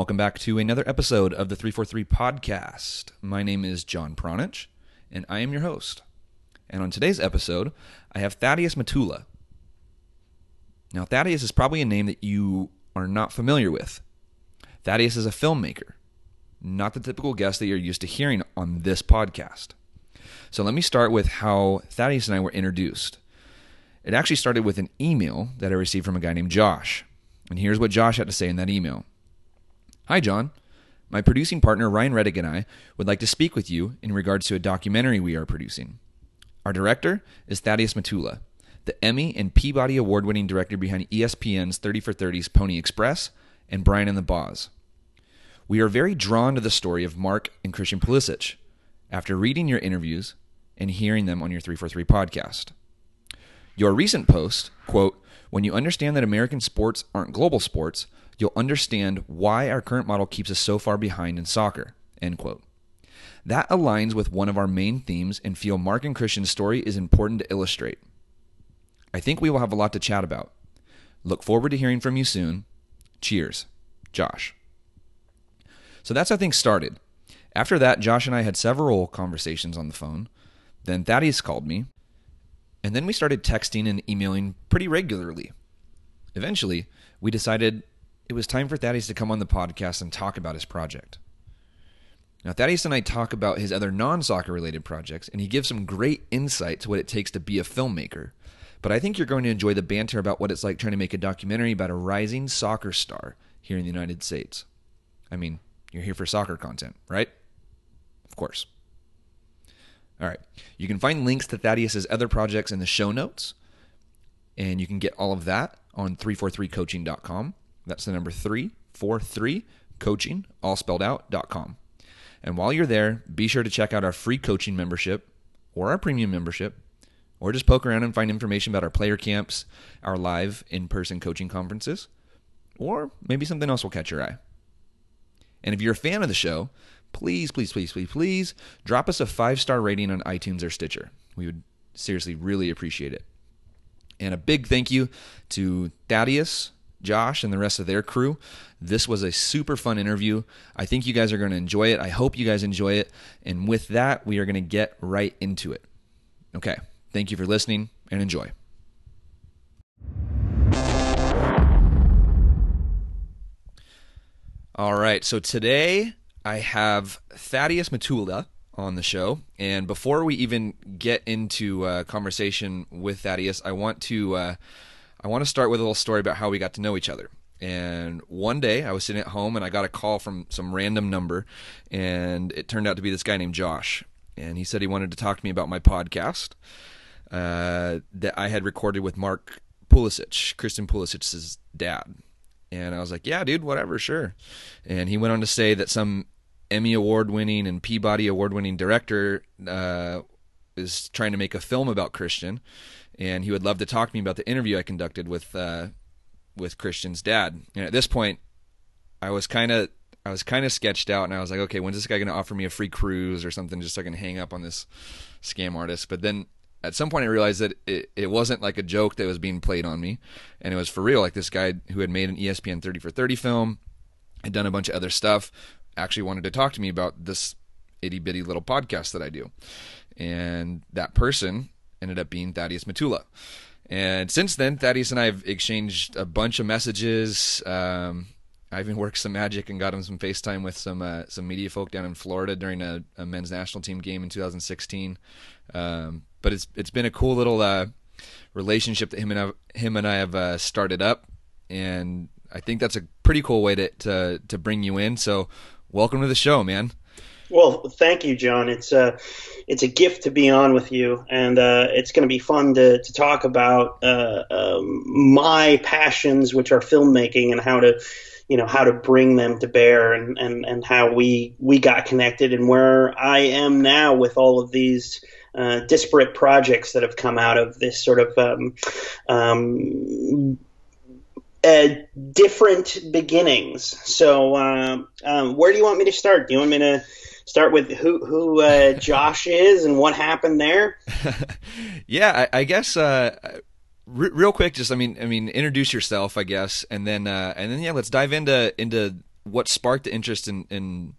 welcome back to another episode of the 343 podcast. My name is John Pranjic, and I am your host. And on today's episode, I have Thaddeus Matula. Now, Thaddeus is probably a name that you are not familiar with. Thaddeus is a filmmaker, not the typical guest that you're used to hearing on this podcast. So let me start with how Thaddeus and I were introduced. It actually started with an email that I received from a guy named Josh. And here's what Josh had to say in that email Hi, John. My producing partner Ryan Reddick and I would like to speak with you in regards to a documentary we are producing. Our director is Thaddeus Matula, the Emmy and Peabody Award winning director behind ESPN's 30 for 30's Pony Excess and Brian and the Boz. We are very drawn to the story of Mark and Christian Pulisic after reading your interviews and hearing them on your 343 podcast. Your recent post, quote, when you understand that American sports aren't global sports, you'll understand why our current model keeps us so far behind in soccer. End quote. That aligns with one of our main themes and feel Mark and Christian's story is important to illustrate. I think we will have a lot to chat about. Look forward to hearing from you soon. Cheers. Josh. So that's how things started. After that, Josh and I had several conversations on the phone. Then Thaddeus called me. And then we started texting and emailing pretty regularly. Eventually, we decided it was time for Thaddeus to come on the podcast and talk about his project. Now, Thaddeus and I talk about his other non soccer related projects, and he gives some great insight to what it takes to be a filmmaker. But I think you're going to enjoy the banter about what it's like trying to make a documentary about a rising soccer star here in the United States. I mean, you're here for soccer content, right? Of course. All right. You can find links to Thaddeus's other projects in the show notes, and you can get all of that on 343coaching.com. That's the number 343 coaching, all spelled out, dot com. And while you're there, be sure to check out our free coaching membership or our premium membership, or just poke around and find information about our player camps, our live in person coaching conferences, or maybe something else will catch your eye. And if you're a fan of the show, please, please, please, please, please drop us a five star rating on iTunes or Stitcher. We would seriously really appreciate it. And a big thank you to Thaddeus, Josh and the rest of their crew. This was a super fun interview. I think you guys are going to enjoy it. I hope you guys enjoy it. And with that, we are going to get right into it. Okay. Thank you for listening and enjoy. All right. So today I have Thaddeus Matula on the show. And before we even get into a conversation with Thaddeus, I want to. Uh, I want to start with a little story about how we got to know each other. And one day I was sitting at home and I got a call from some random number, and it turned out to be this guy named Josh. And he said he wanted to talk to me about my podcast uh, that I had recorded with Mark Pulisic, Christian Pulisic's dad. And I was like, yeah, dude, whatever, sure. And he went on to say that some Emmy award winning and Peabody award winning director uh, is trying to make a film about Christian and he would love to talk to me about the interview I conducted with uh, with Christian's dad. And at this point, I was kind of I was kind of sketched out, and I was like, okay, when's this guy going to offer me a free cruise or something just so I can hang up on this scam artist? But then at some point, I realized that it, it wasn't like a joke that was being played on me, and it was for real. Like this guy who had made an ESPN 30 for 30 film, had done a bunch of other stuff, actually wanted to talk to me about this itty bitty little podcast that I do. And that person ended up being Thaddeus Matula. And since then, Thaddeus and I have exchanged a bunch of messages. Um, I even worked some magic and got him some FaceTime with some uh, some media folk down in Florida during a, a men's national team game in 2016. Um, but it's it's been a cool little uh, relationship that him and I, him and I have uh, started up, and I think that's a pretty cool way to, to to bring you in. So, welcome to the show, man. Well, thank you, John. It's a it's a gift to be on with you, and uh, it's going to be fun to to talk about uh, um, my passions, which are filmmaking, and how to you know how to bring them to bear, and and and how we we got connected, and where I am now with all of these. Uh, disparate projects that have come out of this sort of um, um, uh, different beginnings. So, uh, um, where do you want me to start? Do you want me to start with who who uh, Josh is and what happened there? yeah, I, I guess. Uh, r- real quick, just I mean, I mean, introduce yourself, I guess, and then uh, and then yeah, let's dive into into what sparked the interest in in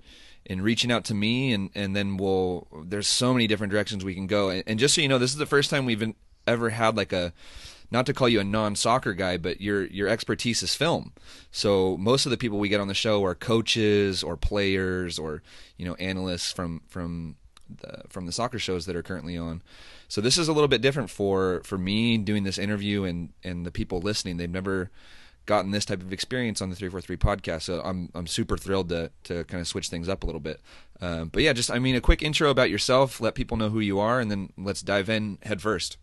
in reaching out to me and and then we'll there's so many different directions we can go and, and just so you know this is the first time we've ever had like a not to call you a non-soccer guy, but your your expertise is film. So most of the people we get on the show are coaches or players or you know analysts from from the, from the soccer shows that are currently on. So this is a little bit different for for me doing this interview and and the people listening. They've never gotten this type of experience on the 343 podcast. So I'm I'm super thrilled to to kind of switch things up a little bit. Um, but yeah, just I mean a quick intro about yourself, let people know who you are, and then let's dive in head first.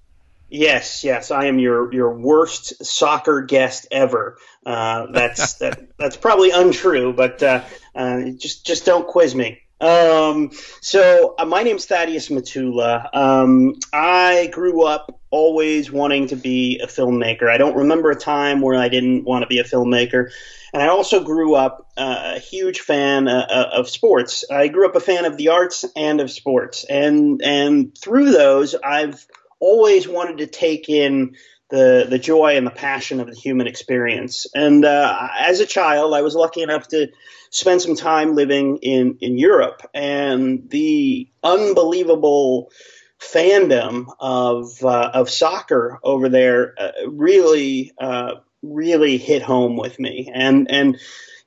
Yes, yes, I am your your worst soccer guest ever. Uh, that's that, that's probably untrue, but uh, uh, just just don't quiz me. Um, so uh, my name's Thaddeus Matula. Um, I grew up always wanting to be a filmmaker. I don't remember a time where I didn't want to be a filmmaker. And I also grew up uh, a huge fan uh, uh, of sports. I grew up a fan of the arts and of sports, and and through those, I've always wanted to take in the the joy and the passion of the human experience. And uh, as a child, I was lucky enough to spend some time living in in Europe, and the unbelievable fandom of uh, of soccer over there uh, really uh, really hit home with me. And and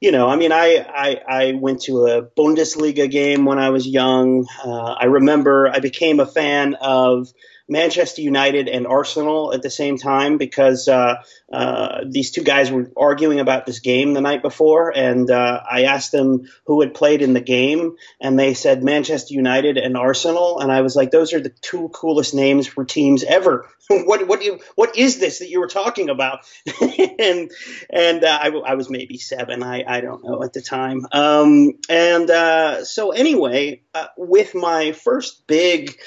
you know, I mean, I, I, I went to a Bundesliga game when I was young. Uh, I remember I became a fan of Manchester United and Arsenal at the same time because uh, uh, these two guys were arguing about this game the night before, and uh, I asked them who had played in the game, and they said Manchester United and Arsenal, and I was like, those are the two coolest names for teams ever. what what you, what is this that you were talking about? and and uh, I, I was maybe seven, I I don't know at the time. Um, and uh, so anyway, uh, with my first big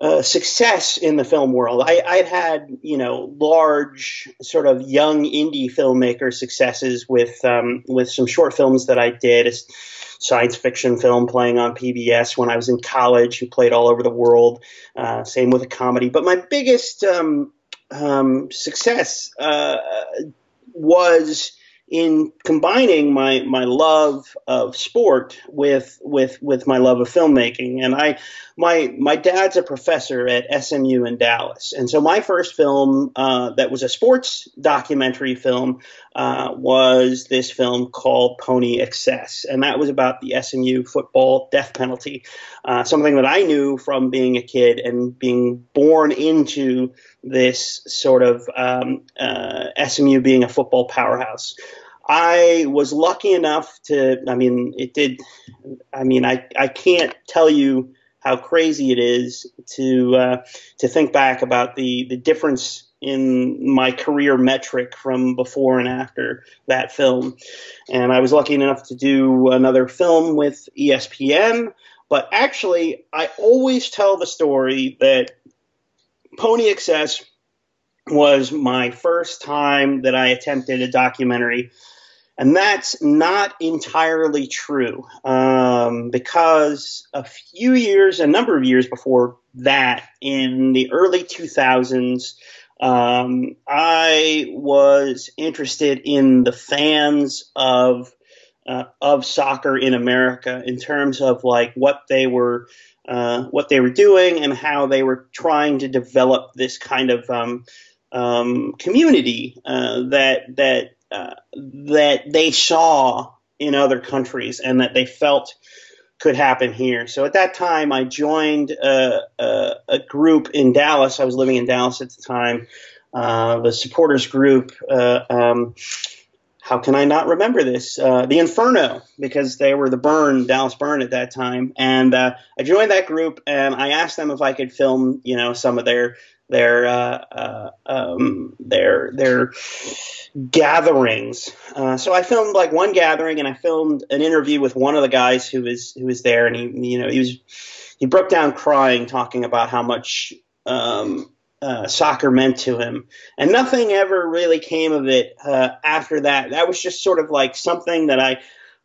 uh, success in the film world. I, I'd had, you know, large sort of young indie filmmaker successes with um, with some short films that I did. A science fiction film playing on PBS when I was in college, who played all over the world. Uh, same with a comedy. But my biggest um, um, success uh, was in combining my my love of sport with with with my love of filmmaking. And i my my dad's a professor at SMU in Dallas. And so my first film uh, that was a sports documentary film uh, was this film called Pony Excess and that was about the SMU football death penalty uh, something that I knew from being a kid and being born into this sort of um, uh, SMU being a football powerhouse. I was lucky enough to, I mean, it did, I mean, I, I can't tell you how crazy it is to, uh, to think back about the, the difference in my career metric from before and after that film. And I was lucky enough to do another film with ESPN. But actually, I always tell the story that Pony Excess was my first time that I attempted a documentary. And that's not entirely true um, because a few years, a number of years before that, in the early 2000s, um, I was interested in the fans of uh, of soccer in America in terms of like what they were uh, what they were doing and how they were trying to develop this kind of um, um, community uh, that that uh, that they saw in other countries and that they felt could happen here. So at that time, I joined a, a, a group in Dallas. I was living in Dallas at the time. Uh, the supporters group. Uh, um, how can I not remember this? Uh, the Inferno, because they were the Burn, Dallas Burn at that time. And uh, I joined that group, and I asked them if I could film, you know, some of their their uh, uh um, their their gatherings. Uh, so I filmed like one gathering, and I filmed an interview with one of the guys who was who was there, and he you know he was he broke down crying, talking about how much um, uh, soccer meant to him, and nothing ever really came of it uh, after that. That was just sort of like something that I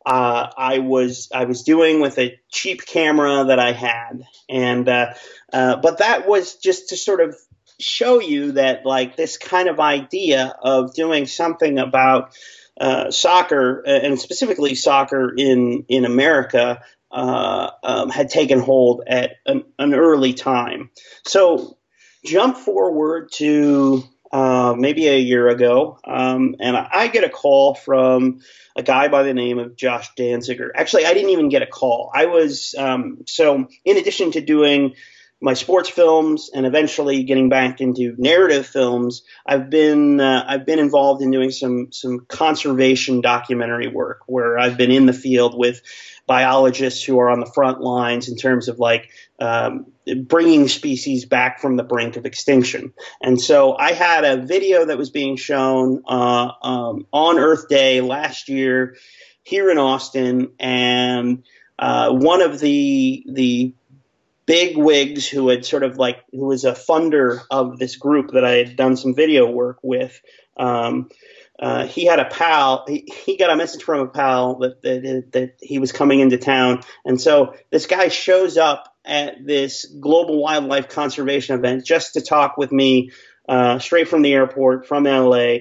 uh, I was I was doing with a cheap camera that I had, and uh, uh, but that was just to sort of show you that like this kind of idea of doing something about uh, soccer, and specifically soccer in in America, uh, um, had taken hold at an, an, early time. So, jump forward to uh, maybe a year ago, um, and I get a call from a guy by the name of Josh Danziger. Actually, I didn't even get a call. I was um, so in addition to doing my sports films and eventually getting back into narrative films, I've been uh, I've been involved in doing some some conservation documentary work where I've been in the field with biologists who are on the front lines in terms of like um, bringing species back from the brink of extinction. And so I had a video that was being shown uh, um, on Earth Day last year here in Austin, and uh, one of the the big wigs who had sort of like who was a funder of this group that I had done some video work with. Um, uh, he had a pal. He, he got a message from a pal that, that that he was coming into town, and so this guy shows up at this global wildlife conservation event just to talk with me, uh, straight from the airport from LA,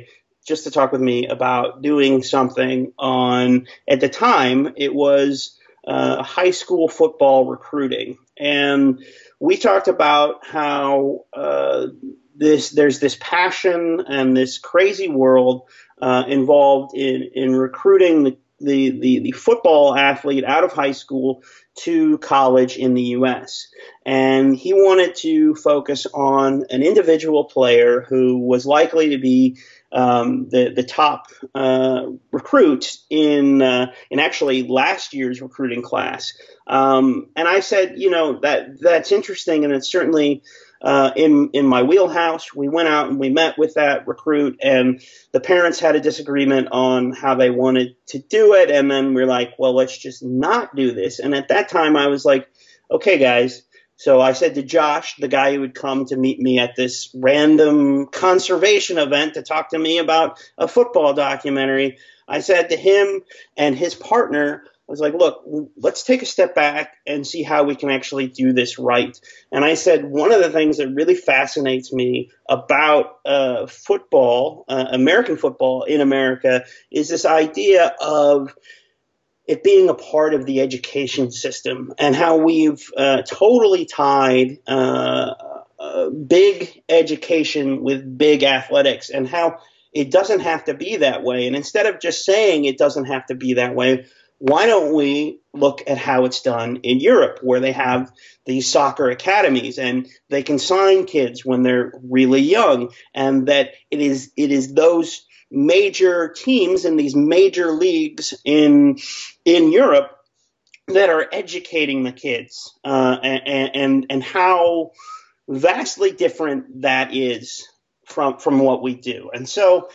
just to talk with me about doing something on. At the time, it was uh, high school football recruiting, and we talked about how uh, this there's this passion and this crazy world uh, involved in in recruiting the, the, the the football athlete out of high school to college in the U.S. And he wanted to focus on an individual player who was likely to be um, the the top uh, recruit in uh, in actually last year's recruiting class. Um, and I said, you know, that that's interesting, and it's certainly uh, in in my wheelhouse. We went out and we met with that recruit, and the parents had a disagreement on how they wanted to do it, and then we're like, well, let's just not do this. And at that time, I was like, okay, guys. So I said to Josh, the guy who would come to meet me at this random conservation event to talk to me about a football documentary, I said to him and his partner, I was like, look, let's take a step back and see how we can actually do this right. And I said, one of the things that really fascinates me about uh, football, uh, American football in America, is this idea of it being a part of the education system and how we've uh, totally tied uh, uh, big education with big athletics and how it doesn't have to be that way. And instead of just saying it doesn't have to be that way, why don't we look at how it's done in Europe, where they have these soccer academies and they can sign kids when they're really young, and that it is it is those major teams in these major leagues in in Europe that are educating the kids, uh, and, and and how vastly different that is from from what we do, and so.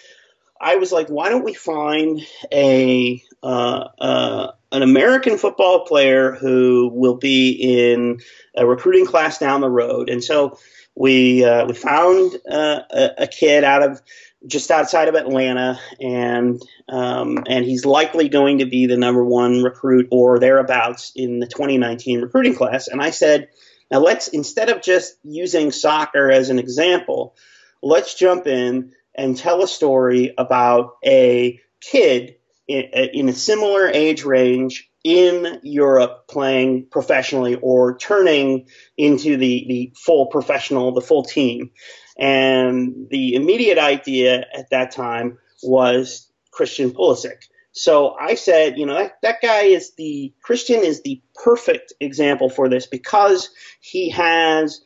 I was like, why don't we find a uh, uh, an American football player who will be in a recruiting class down the road. And so we uh, we found uh, a, a, kid out of just outside of Atlanta, and um, and he's likely going to be the number one recruit or thereabouts in the 2019 recruiting class. And I said, now let's instead of just using soccer as an example, let's jump in and tell a story about a kid in, in a similar age range in Europe playing professionally or turning into the, the full professional, the full team. And the immediate idea at that time was Christian Pulisic. So I said, you know, that, that guy is the Christian is the perfect example for this because he has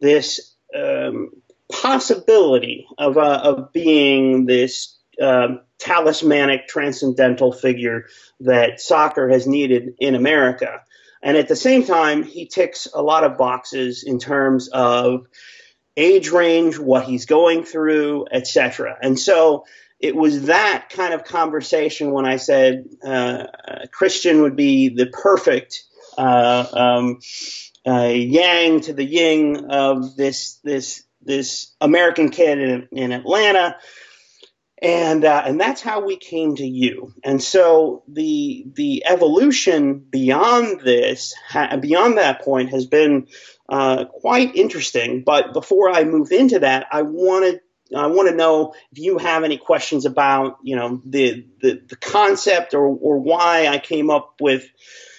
this um, possibility of uh, of being this um, talismanic transcendental figure that soccer has needed in America. And at the same time, he ticks a lot of boxes in terms of age range, what he's going through, etc. And so it was that kind of conversation when I said uh, Christian would be the perfect uh, um, uh, yang to the yin of this this this American kid in, in Atlanta and uh, and that's how we came to you. And so the the evolution beyond this, ha- beyond that point, has been uh, quite interesting. But before I move into that, I wanted I want to know if you have any questions about, you know, the the, the concept or, or why I came up with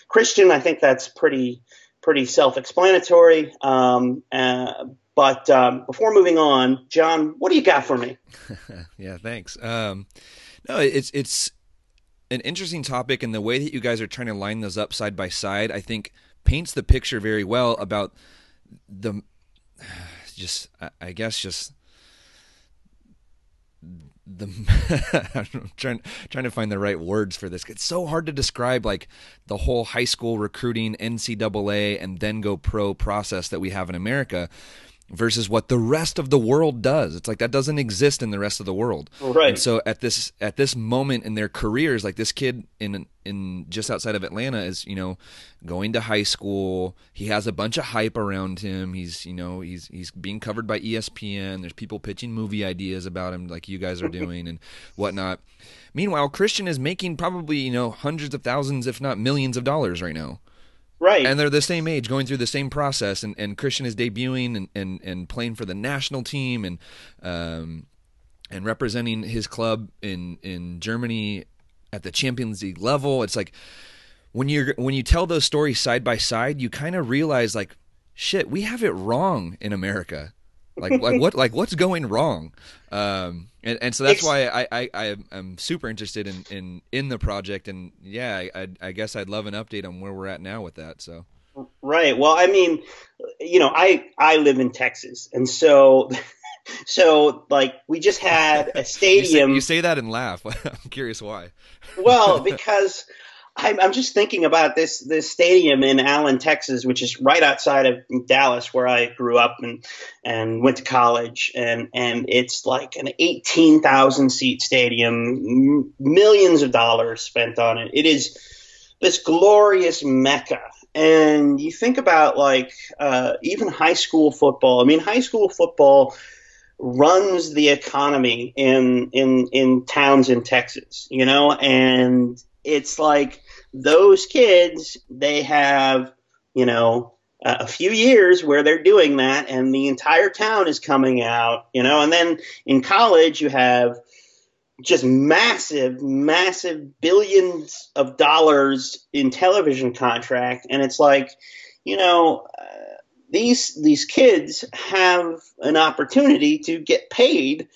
Christian. I think that's pretty pretty self-explanatory. Um, uh, but um, before moving on, John, what do you got for me? yeah, thanks. Um, no, it's it's an interesting topic, and the way that you guys are trying to line those up side by side, I think, paints the picture very well about the just, I guess, just the I'm trying trying to find the right words for this. It's so hard to describe like the whole high school recruiting NCAA and then go pro process that we have in America versus what the rest of the world does. It's like that doesn't exist in the rest of the world. Right. And so at this at this moment in their careers, like this kid in in just outside of Atlanta is, you know, going to high school. He has a bunch of hype around him. He's, you know, he's he's being covered by ESPN. There's people pitching movie ideas about him like you guys are doing and whatnot. Meanwhile, Christian is making probably, you know, hundreds of thousands, if not millions of dollars right now. Right. And they're the same age, going through the same process. And, and Christian is debuting and, and, and playing for the national team and um, and representing his club in in Germany at the Champions League level. It's like when you're when you tell those stories side by side, you kind of realize like, shit, we have it wrong in America. Like like what like what's going wrong? Um, and, and so that's why I, I, I am super interested in, in, in the project. And yeah I, I guess I'd love an update on where we're at now with that so. Right. Well I mean you know I I live in Texas. And so so like we just had a stadium you, say, you say that and laugh. I'm curious why. Well because I'm, I'm just thinking about this this stadium in Allen, Texas, which is right outside of Dallas, where I grew up and and went to college, and and it's like an 18,000 seat stadium, millions of dollars spent on it. It is this glorious mecca and you think about like uh, even high school football. I mean, high school football runs the economy in in in towns in Texas, you know, and it's like those kids, they have, you know, a few years where they're doing that and the entire town is coming out, you know, and then in college you have just massive, massive billions of dollars in television contract. And it's like, you know, uh, these, these kids have an opportunity to get paid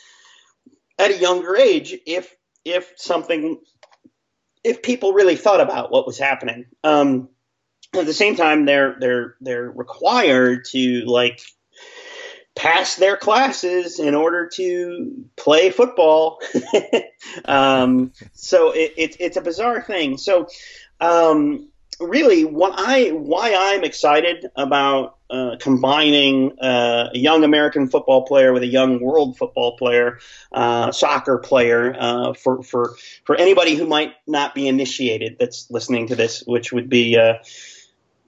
at a younger age if, if something if people really thought about what was happening. Um, at the same time, they're they're they're required to like pass their classes in order to play football. um, so it, it, it's a bizarre thing. So um, really, what I why I'm excited about uh, combining uh, a young American football player with a young world football player, uh, soccer player, uh, for for for anybody who might not be initiated that's listening to this, which would be uh,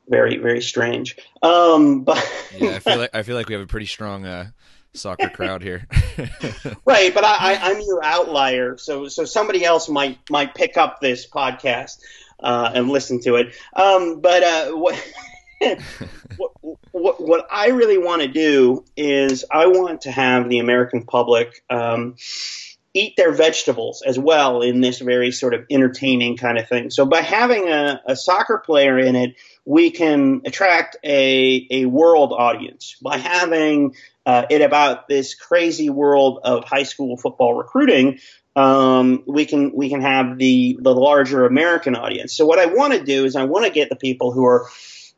very very strange. Um, but yeah, I feel like I feel like we have a pretty strong uh, soccer crowd here. right, but I, I, am your outlier, so so somebody else might might pick up this podcast and listen to it. Um, but what. what, what, what I really want to do is I want to have the American public um, eat their vegetables as well in this very sort of entertaining kind of thing. So by having a, a soccer player in it, we can attract a, a world audience. By having uh, it about this crazy world of high school football recruiting, um, we can we can have the the larger American audience. So what I want to do is I want to get the people who are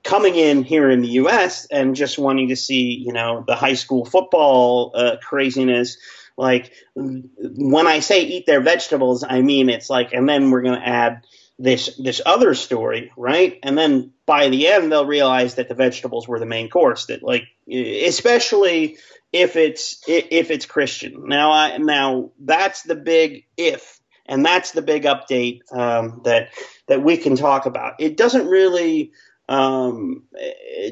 coming in here in the U.S. and just wanting to see, you know, the high school football uh, craziness. Like when I say eat their vegetables, I mean it's like, and then we're going to add this this other story, right? And then by the end, they'll realize that the vegetables were the main course. That like, especially if it's if it's Christian. Now, I, now that's the big if, and that's the big update um, that that we can talk about. It doesn't really um,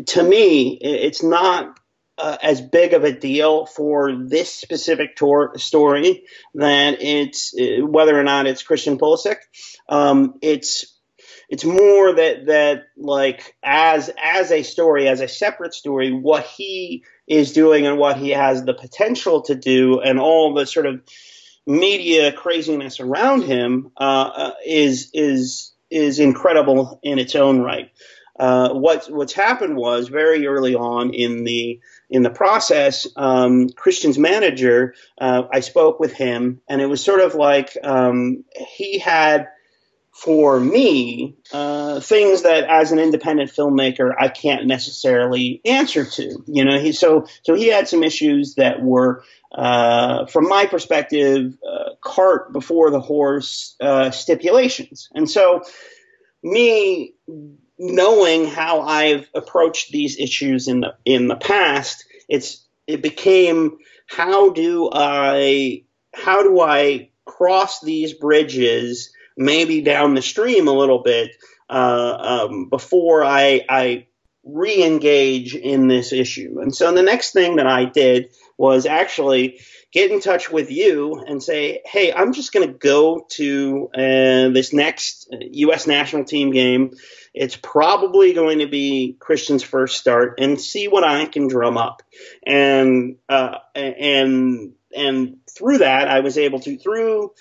to me, it's not uh, as big of a deal for this specific tor- story that it's uh, whether or not it's Christian Pulisic. Um, it's it's more that that like as as a story, as a separate story, what he is doing and what he has the potential to do, and all the sort of media craziness around him uh, uh, is is is incredible in its own right. Uh, what what's happened was very early on in the in the process, um, Christian's manager, uh, I spoke with him, and it was sort of like um, he had for me uh, things that as an independent filmmaker I can't necessarily answer to. You know, he so so he had some issues that were uh, from my perspective, uh, cart before the horse uh, stipulations. And so, me knowing how I've approached these issues in the in the past, it's it became how do I how do I cross these bridges, maybe down the stream a little bit, uh, um, before I I re-engage in this issue. And so the next thing that I did was actually get in touch with you and say, hey, I'm just going to go to uh, this next U.S. national team game. It's probably going to be Christian's first start and see what I can drum up. And, uh, and, and through that, I was able to, through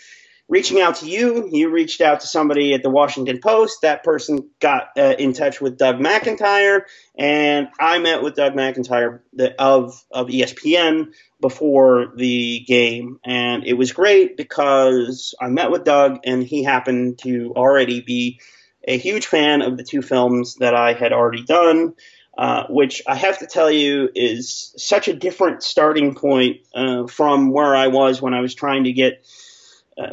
reaching out to you, you reached out to somebody at the Washington Post. That person got uh, in touch with Doug McIntyre, and I met with Doug McIntyre of of ESPN before the game, and it was great because I met with Doug, and he happened to already be a huge fan of the two films that I had already done. Uh, which I have to tell you is such a different starting point uh, from where I was when I was trying to get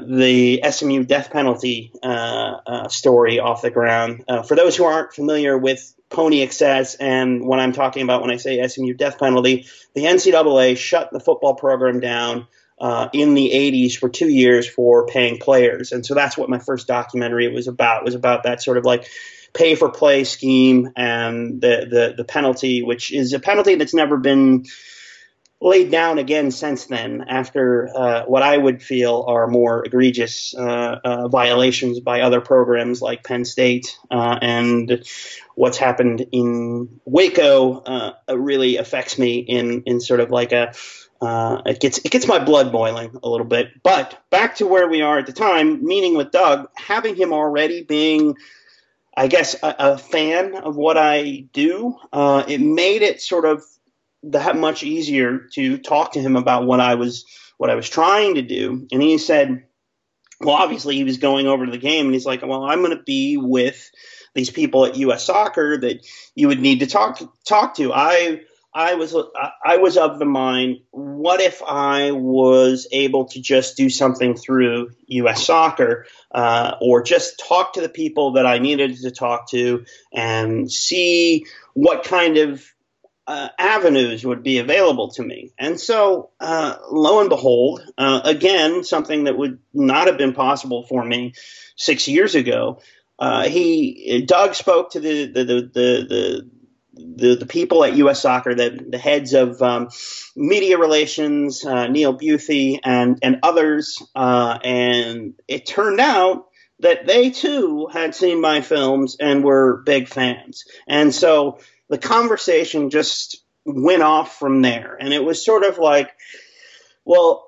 the SMU death penalty uh, uh, story off the ground. Uh, for those who aren't familiar with Pony Excess and what I'm talking about when I say SMU death penalty, the NCAA shut the football program down uh, in the 80s for two years for paying players. And so that's what my first documentary was about, was about that sort of like pay for play scheme and the, the, the penalty, which is a penalty that's never been – laid down again since then after uh, what I would feel are more egregious uh, uh, violations by other programs like Penn State uh, and what's happened in Waco uh, really affects me in in sort of like a uh, it gets it gets my blood boiling a little bit. But back to where we are at the time, meeting with Doug, having him already being I guess a, a fan of what I do, it made it sort of that much easier to talk to him about what I was what I was trying to do. And he said, well, obviously he was going over to the game, and he's like, well, I'm going to be with these people at U.S. Soccer that you would need to talk talk to. I I was I was of the mind, what if I was able to just do something through U.S. Soccer, uh, or just talk to the people that I needed to talk to and see what kind of uh, avenues would be available to me. And so, uh, lo and behold, uh, again, something that would not have been possible for me six years ago. Uh, he Doug spoke to the the the the, the, the people at U.S. Soccer, the, the heads of um, media relations, uh, Neil Buethe, and and others, uh, and it turned out that they too had seen my films and were big fans. And so the conversation just went off from there. And it was sort of like, well,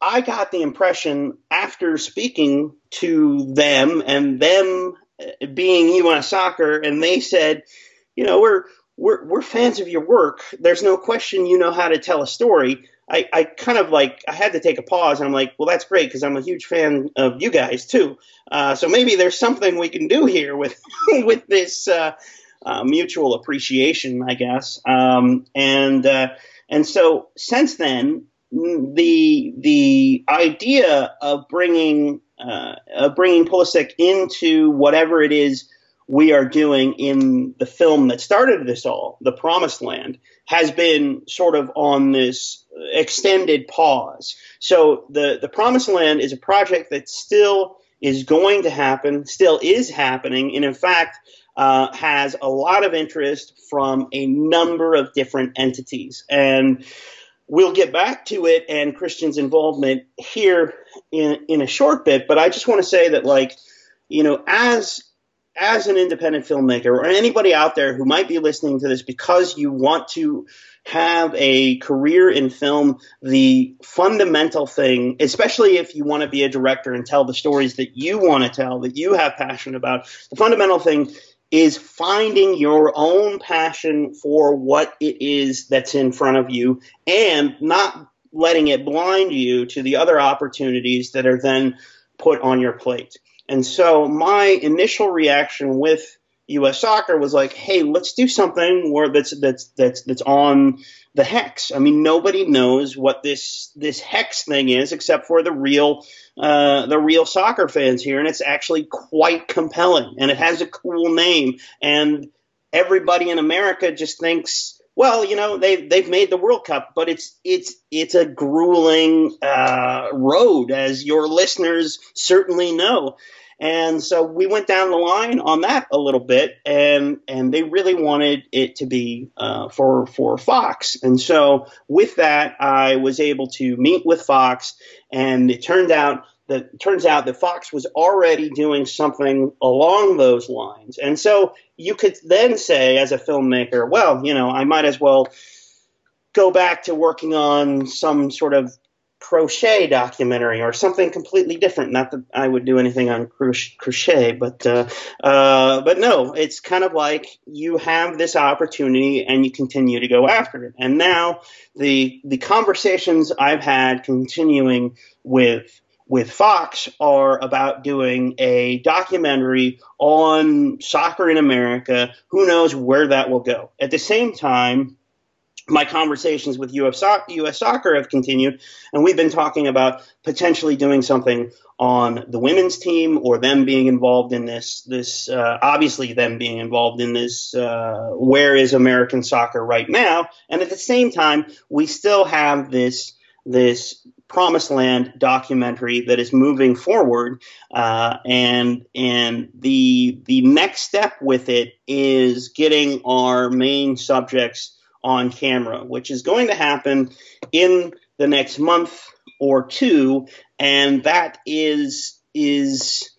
I got the impression after speaking to them and them being US soccer, and they said, you know, we're we're we're fans of your work. There's no question you know how to tell a story. I, I kind of like I had to take a pause and I'm like, well, that's great because I'm a huge fan of you guys too. Uh, so maybe there's something we can do here with with this uh, uh, mutual appreciation, I guess. Um, and uh, and so since then, the the idea of bringing uh, of bringing Pulisic into whatever it is we are doing in the film that started this all, The Promised Land, has been sort of on this extended pause. So the the Promised Land is a project that still is going to happen, still is happening, and in fact uh, has a lot of interest from a number of different entities. And we'll get back to it and Christian's involvement here in, in a short bit. But I just want to say that, like, you know, as as an independent filmmaker or anybody out there who might be listening to this because you want to have a career in film, the fundamental thing, especially if you want to be a director and tell the stories that you want to tell, that you have passion about, the fundamental thing is finding your own passion for what it is that's in front of you and not letting it blind you to the other opportunities that are then put on your plate. And so my initial reaction with U.S. Soccer was like, "Hey, let's do something where that's that's that's that's on the hex." I mean, nobody knows what this this hex thing is except for the real uh, the real soccer fans here, and it's actually quite compelling, and it has a cool name, and everybody in America just thinks, well, you know, they've they've made the World Cup, but it's it's it's a grueling uh, road, as your listeners certainly know. And so we went down the line on that a little bit, and and they really wanted it to be uh, for for Fox. And so with that, I was able to meet with Fox, and it turned out that turns out that Fox was already doing something along those lines. And so you could then say, as a filmmaker, well, you know, I might as well go back to working on some sort of crochet documentary or something completely different. Not that I would do anything on crochet, but uh, uh, but no, it's kind of like you have this opportunity and you continue to go after it. And now the the conversations I've had continuing with with Fox are about doing a documentary on soccer in America. Who knows where that will go? At the same time my conversations with US, US Soccer have continued, and we've been talking about potentially doing something on the women's team or them being involved in this. This uh, obviously them being involved in this. Uh, where is American soccer right now? And at the same time, we still have this this promised land documentary that is moving forward, uh, and and the the next step with it is getting our main subjects on camera, which is going to happen in the next month or two, and that is is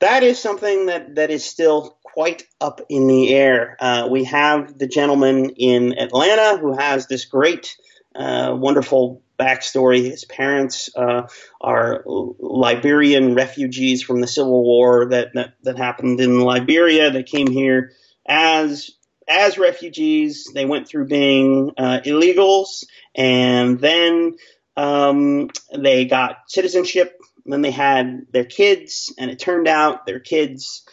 that is something that that is still quite up in the air. Uh, we have the gentleman in Atlanta who has this great, uh, wonderful backstory. His parents uh, are Liberian refugees from the Civil War that, that that happened in Liberia. They came here as as refugees, they went through being uh, illegals, and then um, they got citizenship. then they had their kids, and it turned out their kids,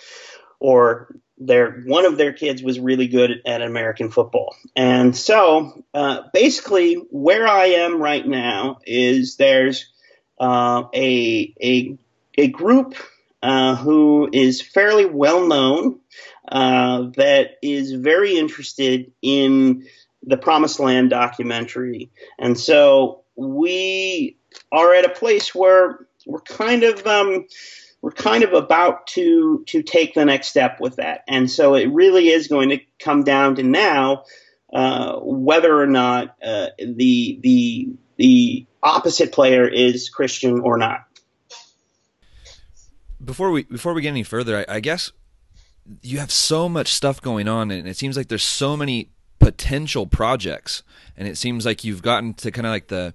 or their one of their kids, was really good at American football. And so, uh, basically, where I am right now is there's uh, a a a group uh, who is fairly well known uh, that is very interested in the Promised Land documentary. And so we are at a place where we're kind of um, we're kind of about to to take the next step with that. And so it really is going to come down to now uh, whether or not uh, the the the opposite player is Christian or not. Before we before we get any further, I, I guess you have so much stuff going on, and it seems like there's so many potential projects, and it seems like you've gotten to kind of like the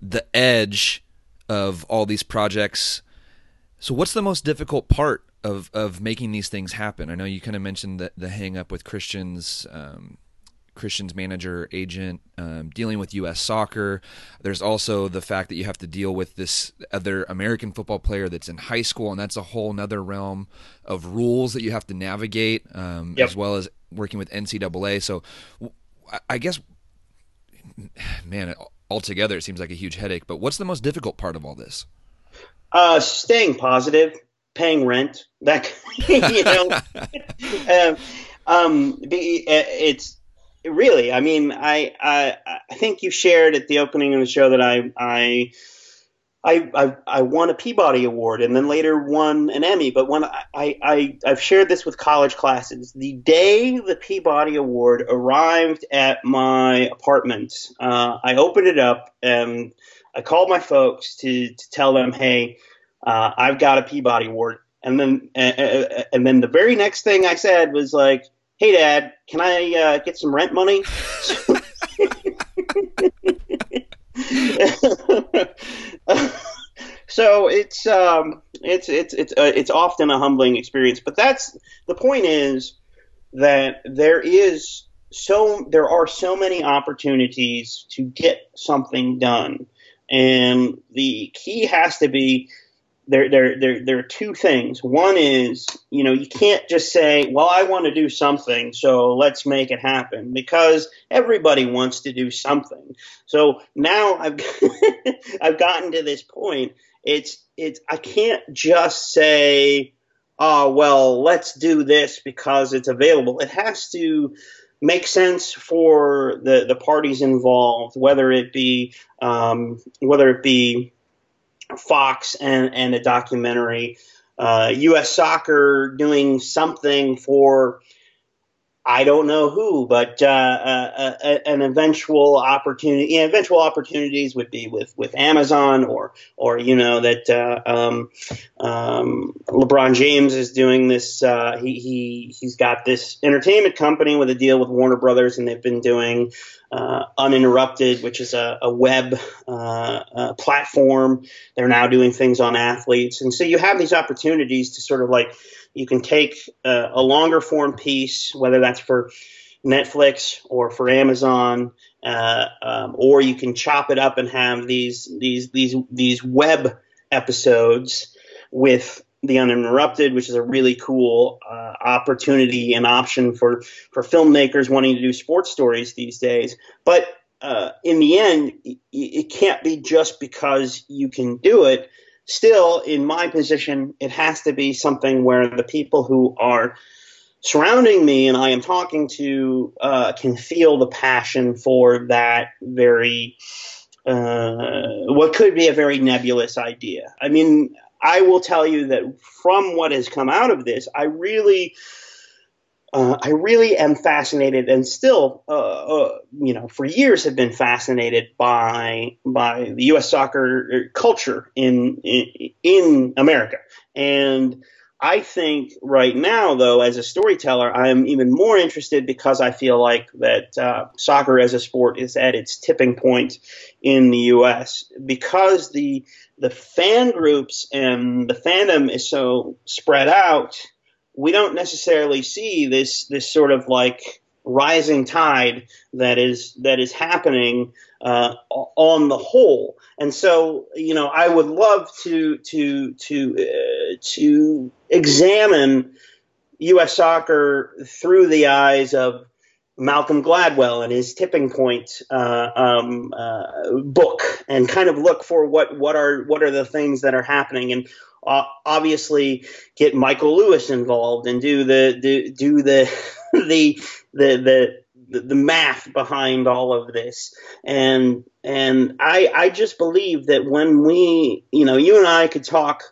the edge of all these projects. So, what's the most difficult part of of making these things happen? I know you kind of mentioned the the hang up with Christians. Um, Christian's manager, agent, um, dealing with U.S. soccer. There's also the fact that you have to deal with this other American football player that's in high school, and that's a whole nother realm of rules that you have to navigate, um, yep. as well as working with NCAA. So, I guess, man, altogether it seems like a huge headache. But what's the most difficult part of all this? Uh, staying positive, paying rent. That you know, um, um, it's really, I mean, I, I I think you shared at the opening of the show that I I. I, I, I won a Peabody Award and then later won an Emmy. But when I, I, I've shared this with college classes, the day the Peabody Award arrived at my apartment, uh, I opened it up and I called my folks to, to tell them, hey, uh, I've got a Peabody Award. And then and then the very next thing I said was like, "Hey, Dad, can I uh, get some rent money?" so it's um, it's it's it's uh, it's often a humbling experience. But that's the point is that there is so there are so many opportunities to get something done, and the key has to be there, there, there, there are two things. One is, you know, you can't just say, well, I want to do something, so let's make it happen because everybody wants to do something. So now I've, I've gotten to this point. It's, it's, I can't just say, oh, well, let's do this because it's available. It has to, make sense for the, the parties involved, whether it be um, whether it be Fox and, and a documentary, uh, U.S. Soccer doing something for I don't know who, but uh, uh, uh, an eventual opportunity. Know, eventual opportunities would be with, with Amazon, or or you know that uh, um, um, LeBron James is doing this. Uh, he he he's got this entertainment company with a deal with Warner Brothers, and they've been doing uh, Uninterrupted, which is a, a web platform. They're now doing things on athletes, and so you have these opportunities to sort of like you can take uh, a longer form piece, whether that's for Netflix or for Amazon, uh, um, or you can chop it up and have these these these these web episodes with the uninterrupted, which is a really cool uh, opportunity and option for for filmmakers wanting to do sports stories these days. But uh, in the end, it can't be just because you can do it still, in my position, it has to be something where the people who are surrounding me and I am talking to uh, can feel the passion for that very, uh, what could be a very nebulous idea. I mean, I will tell you that from what has come out of this, I really uh, I really am fascinated, and still, uh, uh, you know, for years have been fascinated by by the U.S. soccer culture in in, in America. And I think right now, though, as a storyteller, I'm even more interested because I feel like that uh, soccer as a sport is at its tipping point in the U.S. because the the fan groups and the fandom is so spread out we don't necessarily see this this sort of like rising tide that is that is happening uh, on the whole. And so, you know, I would love to to to uh, to examine U.S. soccer through the eyes of Malcolm Gladwell and his Tipping Point uh, um, uh, book, and kind of look for what what are what are the things that are happening, and uh, obviously get Michael Lewis involved and do the do, do the the the the the math behind all of this. And and I I just believe that when we you know you and I could talk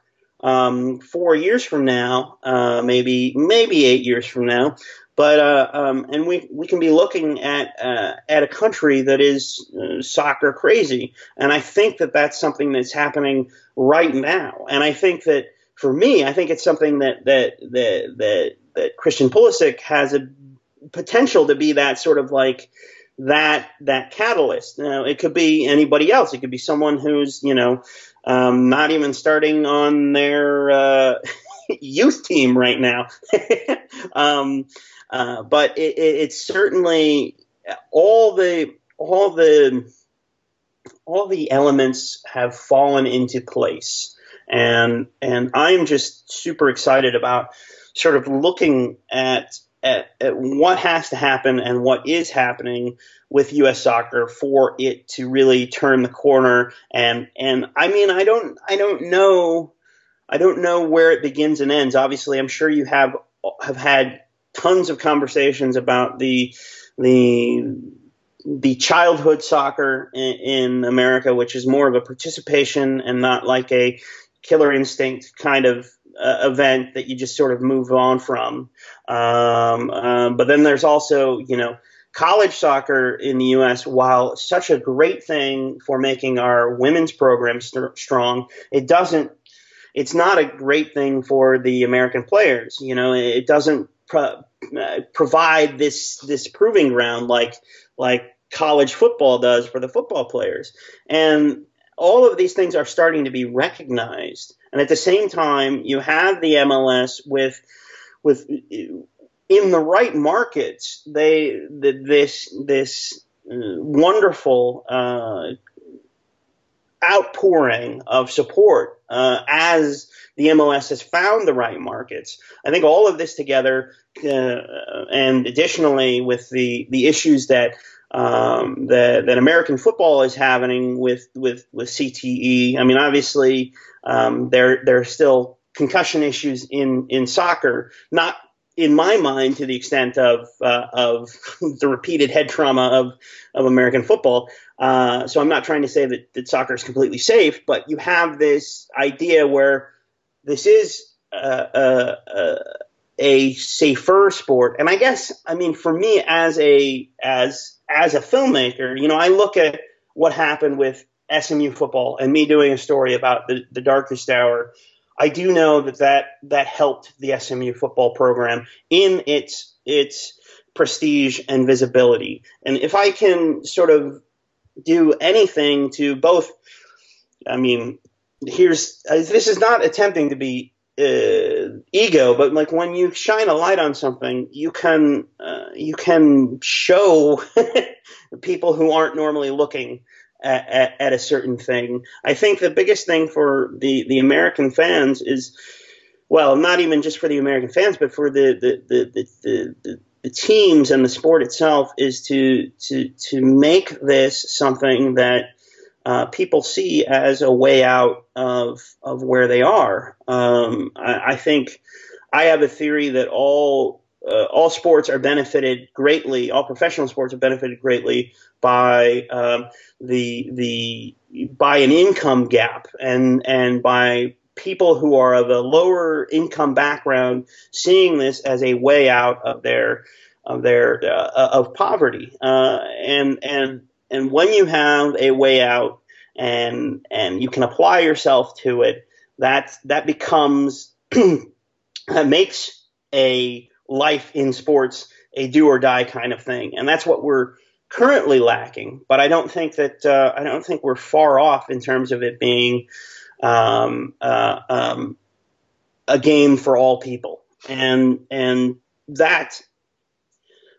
um, four years from now uh, maybe maybe eight years from now but uh, um, and we we can be looking at uh, at a country that is uh, soccer crazy, and I think that that's something that's happening right now. And I think that for me, I think it's something that that that that, that Christian Pulisic has a potential to be that sort of like that that catalyst. Now, it could be anybody else. It could be someone who's you know um, not even starting on their uh, youth team right now. um, uh, but it, it, it's certainly all the all the all the elements have fallen into place, and and I'm just super excited about sort of looking at at, at, what has to happen and what is happening with U.S. soccer for it to really turn the corner. And and I mean, I don't I don't know I don't know where it begins and ends. Obviously, I'm sure you have have had tons of conversations about the the the childhood soccer in, in, America, which is more of a participation and not like a killer instinct kind of uh, event that you just sort of move on from. Um, uh, but then there's also, you know, college soccer in the U.S. While such a great thing for making our women's program st- strong, it doesn't it's not a great thing for the American players. You know, it doesn't pro- uh, provide this this proving ground like like college football does for the football players. And all of these things are starting to be recognized. And at the same time, you have the MLS with with in the right markets, they the, this this uh, wonderful uh, outpouring of support uh, as the MLS has found the right markets. I think all of this together, uh, and additionally with the the issues that um, that, that American football is having with with with CTE. I mean, obviously, um, there there are still concussion issues in in soccer, not in my mind to the extent of uh, of the repeated head trauma of of American football. Uh, so I'm not trying to say that, that soccer is completely safe, but you have this idea where this is uh, uh, uh a safer sport, and I guess I mean for me as a as as a filmmaker, you know, I look at what happened with SMU football and me doing a story about the, the darkest hour. I do know that, that that helped the SMU football program in its its prestige and visibility. And if I can sort of do anything to both, I mean, here's this is not attempting to be uh, ego, but like when you shine a light on something, you can uh, you can show people who aren't normally looking at, at, a certain thing. I think the biggest thing for the the American fans is, well, not even just for the American fans, but for the the the, the, the, the teams and the sport itself, is to to to make this something that uh, people see as a way out of of where they are. Um, I, I, think I have a theory that all uh, all sports are benefited greatly. All professional sports are benefited greatly by um, the the by an income gap and and by people who are of a lower income background seeing this as a way out of their of their uh, of poverty uh, and and and when you have a way out and and you can apply yourself to it, that that becomes that makes a life in sports a do or die kind of thing, and that's what we're currently lacking. But I don't think that uh, I don't think we're far off in terms of it being um, uh, um, a game for all people, and and that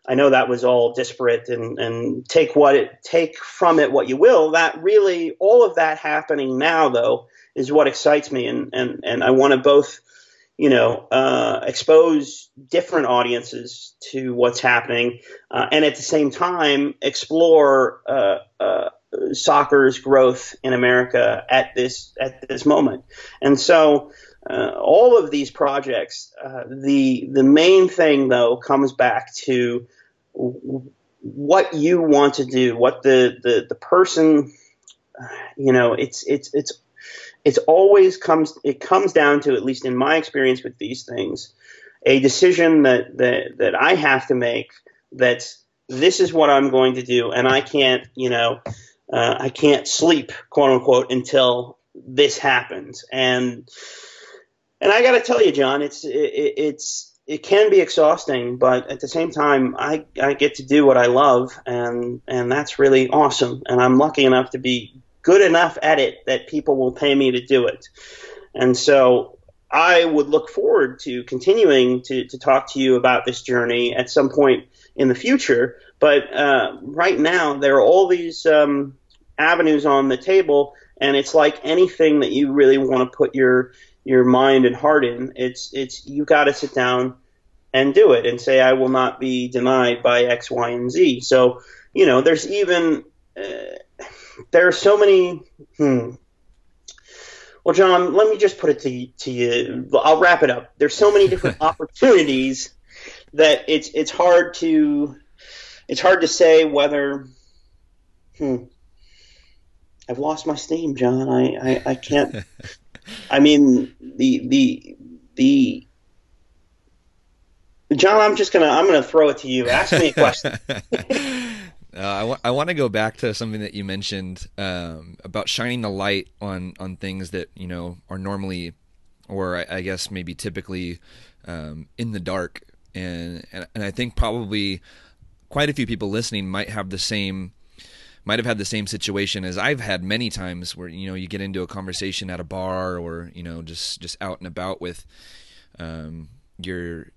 I know that was all disparate and, and take what it take from it what you will. That really all of that happening now though is what excites me and, and, and I want to both, you know, uh, expose different audiences to what's happening uh, and at the same time explore uh, uh soccer's growth in America at this at this moment. And so uh, all of these projects, uh, the the main thing though comes back to what you want to do, what the, the, the person, you know, it's, it's, it's, it's always comes, it comes down to, at least in my experience with these things, a decision that, that, that I have to make that's, this is what I'm going to do. And I can't, you know, uh, I can't sleep, quote unquote, until this happens. And, and I got to tell you, John, it's, it, it's, it can be exhausting, but at the same time, I, I get to do what I love, and and that's really awesome. And I'm lucky enough to be good enough at it that people will pay me to do it. And so I would look forward to continuing to, to talk to you about this journey at some point in the future. But uh, right now, there are all these um, avenues on the table, and it's like anything that you really want to put your your mind and heart in. It's it's you got to sit down and do it and say I will not be denied by X, Y, and Z. So you know, there's even uh, there are so many. Hmm. Well, John, let me just put it to, to you. I'll wrap it up. There's so many different opportunities that it's it's hard to it's hard to say whether. Hmm. I've lost my steam, John. I, I, I can't. I mean, the the the John, I'm just gonna I'm gonna throw it to you. Ask me a question. Uh, I, w- I want to go back to something that you mentioned um, about shining the light on on things that you know are normally or I, I guess maybe typically um, in the dark, and, and and I think probably quite a few people listening might have the same might have had the same situation as I've had many times where you know you get into a conversation at a bar or you know just just out and about with um, your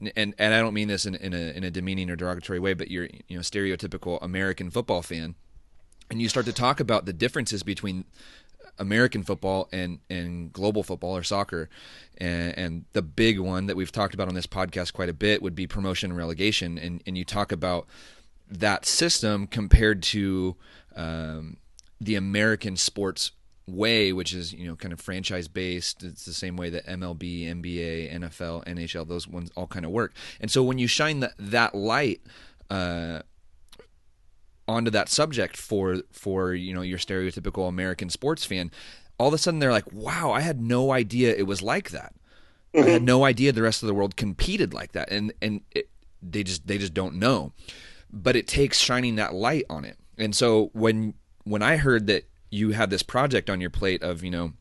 and and I don't mean this in, in a in a demeaning or derogatory way, but you're you know stereotypical American football fan, and you start to talk about the differences between American football and and global football or soccer, and, and the big one that we've talked about on this podcast quite a bit would be promotion and relegation, and and you talk about that system compared to um, the American sports way, which is you know kind of franchise based. It's the same way that MLB, NBA, NFL, NHL, those ones all kind of work. And so when you shine that that light uh, onto that subject for for you know your stereotypical American sports fan, all of a sudden they're like, "Wow, I had no idea it was like that. Mm-hmm. I had mm-hmm. no idea the rest of the world competed like that." And and it, they just they just don't know. But it takes shining that light on it. And so when when I heard that you have this project on your plate of you know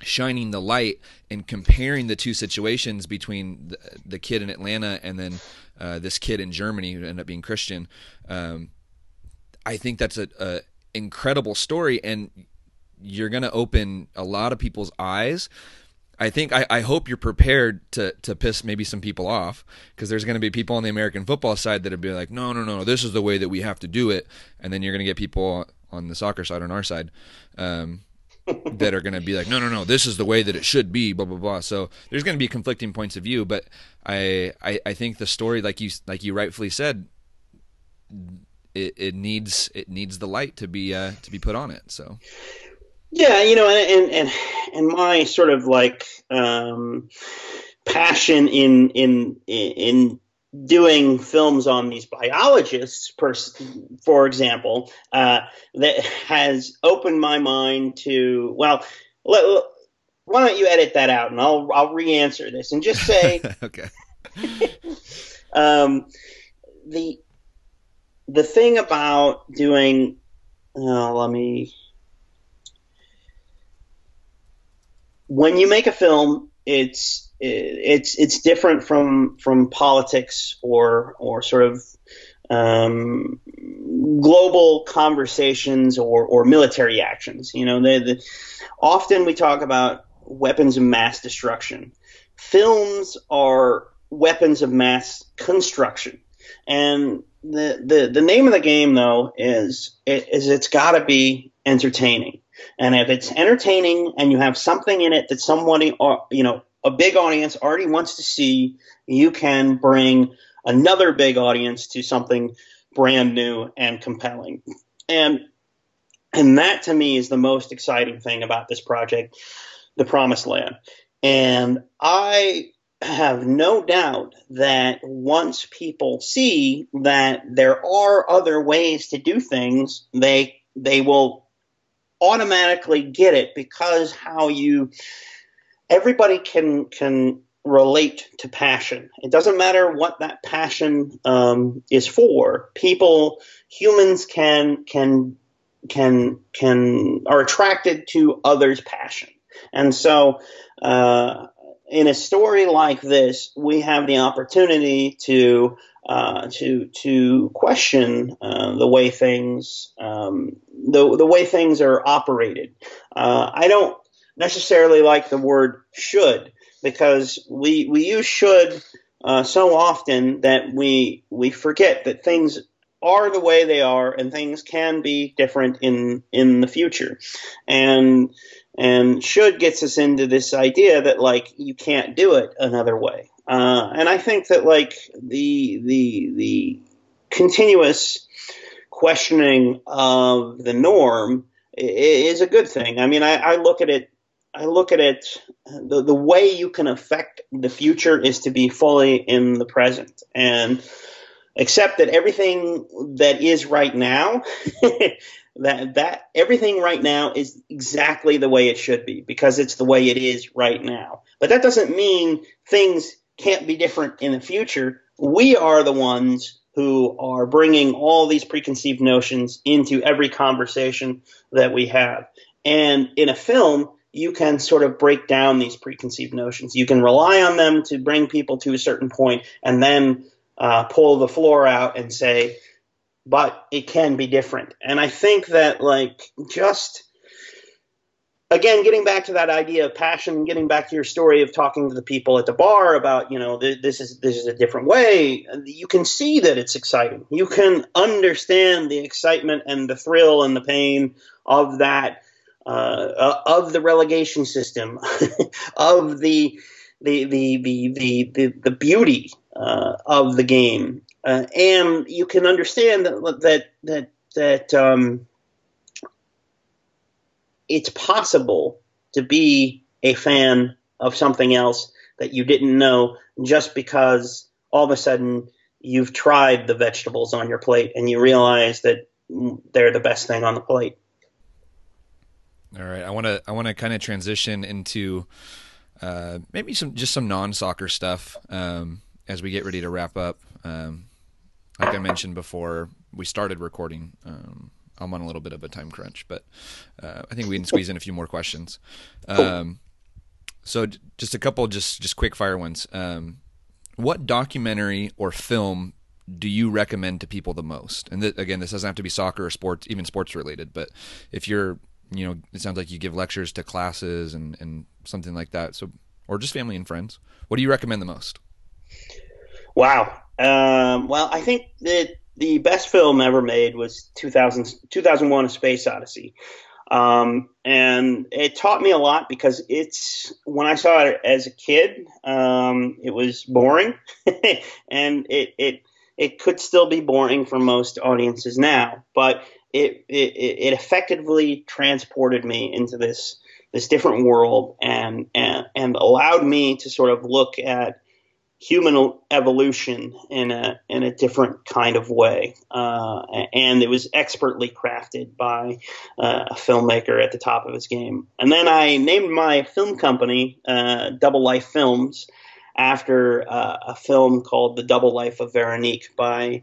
shining the light and comparing the two situations between the, the kid in Atlanta and then uh, this kid in Germany who ended up being Christian. Um, I think that's a, a incredible story, and you're going to open a lot of people's eyes. I think I, I hope you're prepared to to piss maybe some people off because there's going to be people on the American football side that will be like, no, no, no, this is the way that we have to do it, and then you're going to get people on the soccer side on our side um, that are going to be like, no, no, no, this is the way that it should be, blah blah blah. So there's going to be conflicting points of view, but I, I I think the story, like you like you rightfully said, it, it needs it needs the light to be uh, to be put on it. So. Yeah, you know, and and and my sort of like um, passion in in in doing films on these biologists, per, for example, uh, that has opened my mind to well, let, why don't you edit that out and I'll I'll re-answer this and just say okay. um, the the thing about doing uh, let me when you make a film it's it's it's different from from politics or or sort of um, global conversations or, or military actions. You know, the, the, often we talk about weapons of mass destruction. Films are weapons of mass construction, and the the, the name of the game though is is it's got to be entertaining. And if it's entertaining and you have something in it that somebody, or, you know, a big audience already wants to see, you can bring another big audience to something brand new and compelling. And and that to me is the most exciting thing about this project, The Promised Land. And I have no doubt that once people see that there are other ways to do things, they they will automatically get it because how you everybody can can relate to passion. It doesn't matter what that passion um, is for. People, humans can can can can are attracted to others' passion, and so. Uh, in a story like this, we have the opportunity to uh, to to question uh, the way things um, the the way things are operated. Uh, I don't necessarily like the word should because we we use should uh, so often that we we forget that things are the way they are and things can be different in in the future and and should gets us into this idea that like you can't do it another way uh, and I think that like the the the continuous questioning of the norm is a good thing. I mean, I, I look at it I look at it the, the way you can affect the future is to be fully in the present and accept that everything that is right now that that everything right now is exactly the way it should be because it's the way it is right now. But that doesn't mean things can't be different in the future. We are the ones who are bringing all these preconceived notions into every conversation that we have. And in a film you can sort of break down these preconceived notions. You can rely on them to bring people to a certain point and then uh, pull the floor out and say, but it can be different. And I think that, like, just again, getting back to that idea of passion, getting back to your story of talking to the people at the bar about, you know, th- this is this is a different way. You can see that it's exciting. You can understand the excitement and the thrill and the pain of that uh, uh, of the relegation system, of the the the the the the, the beauty uh, of the game, uh, and you can understand that that that that um, it's possible to be a fan of something else that you didn't know just because all of a sudden you've tried the vegetables on your plate and you realize that they're the best thing on the plate. All right, I want to I want to kind of transition into uh, maybe some just some non soccer stuff um, as we get ready to wrap up. Um, like I mentioned before, we started recording. Um, I'm on a little bit of a time crunch, but uh, I think we can squeeze in a few more questions. Um, so just a couple, just just quick fire ones. Um, what documentary or film do you recommend to people the most? And th- again, this doesn't have to be soccer or sports, even sports related. But if you're you know, it sounds like you give lectures to classes and, and something like that. So, or just family and friends. What do you recommend the most? Wow. Um, well, I think that the best film ever made was 2000, 2001 A Space Odyssey. Um, and it taught me a lot because it's when I saw it as a kid, um, it was boring, and it it it could still be boring for most audiences now. But it, it, it effectively transported me into this this different world and, and and allowed me to sort of look at human evolution in a in a different kind of way, uh, and it was expertly crafted by uh, a filmmaker at the top of his game. And then I named my film company uh, Double Life Films after uh, a film called The Double Life of Veronique by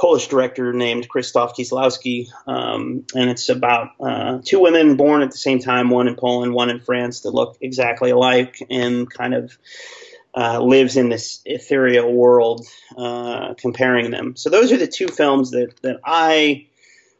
Polish director named Krzysztof Kieslowski, um, and it's about uh, two women born at the same time, one in Poland, one in France, that look exactly alike, and kind of uh, lives in this ethereal world, uh, comparing them. So those are the two films that that I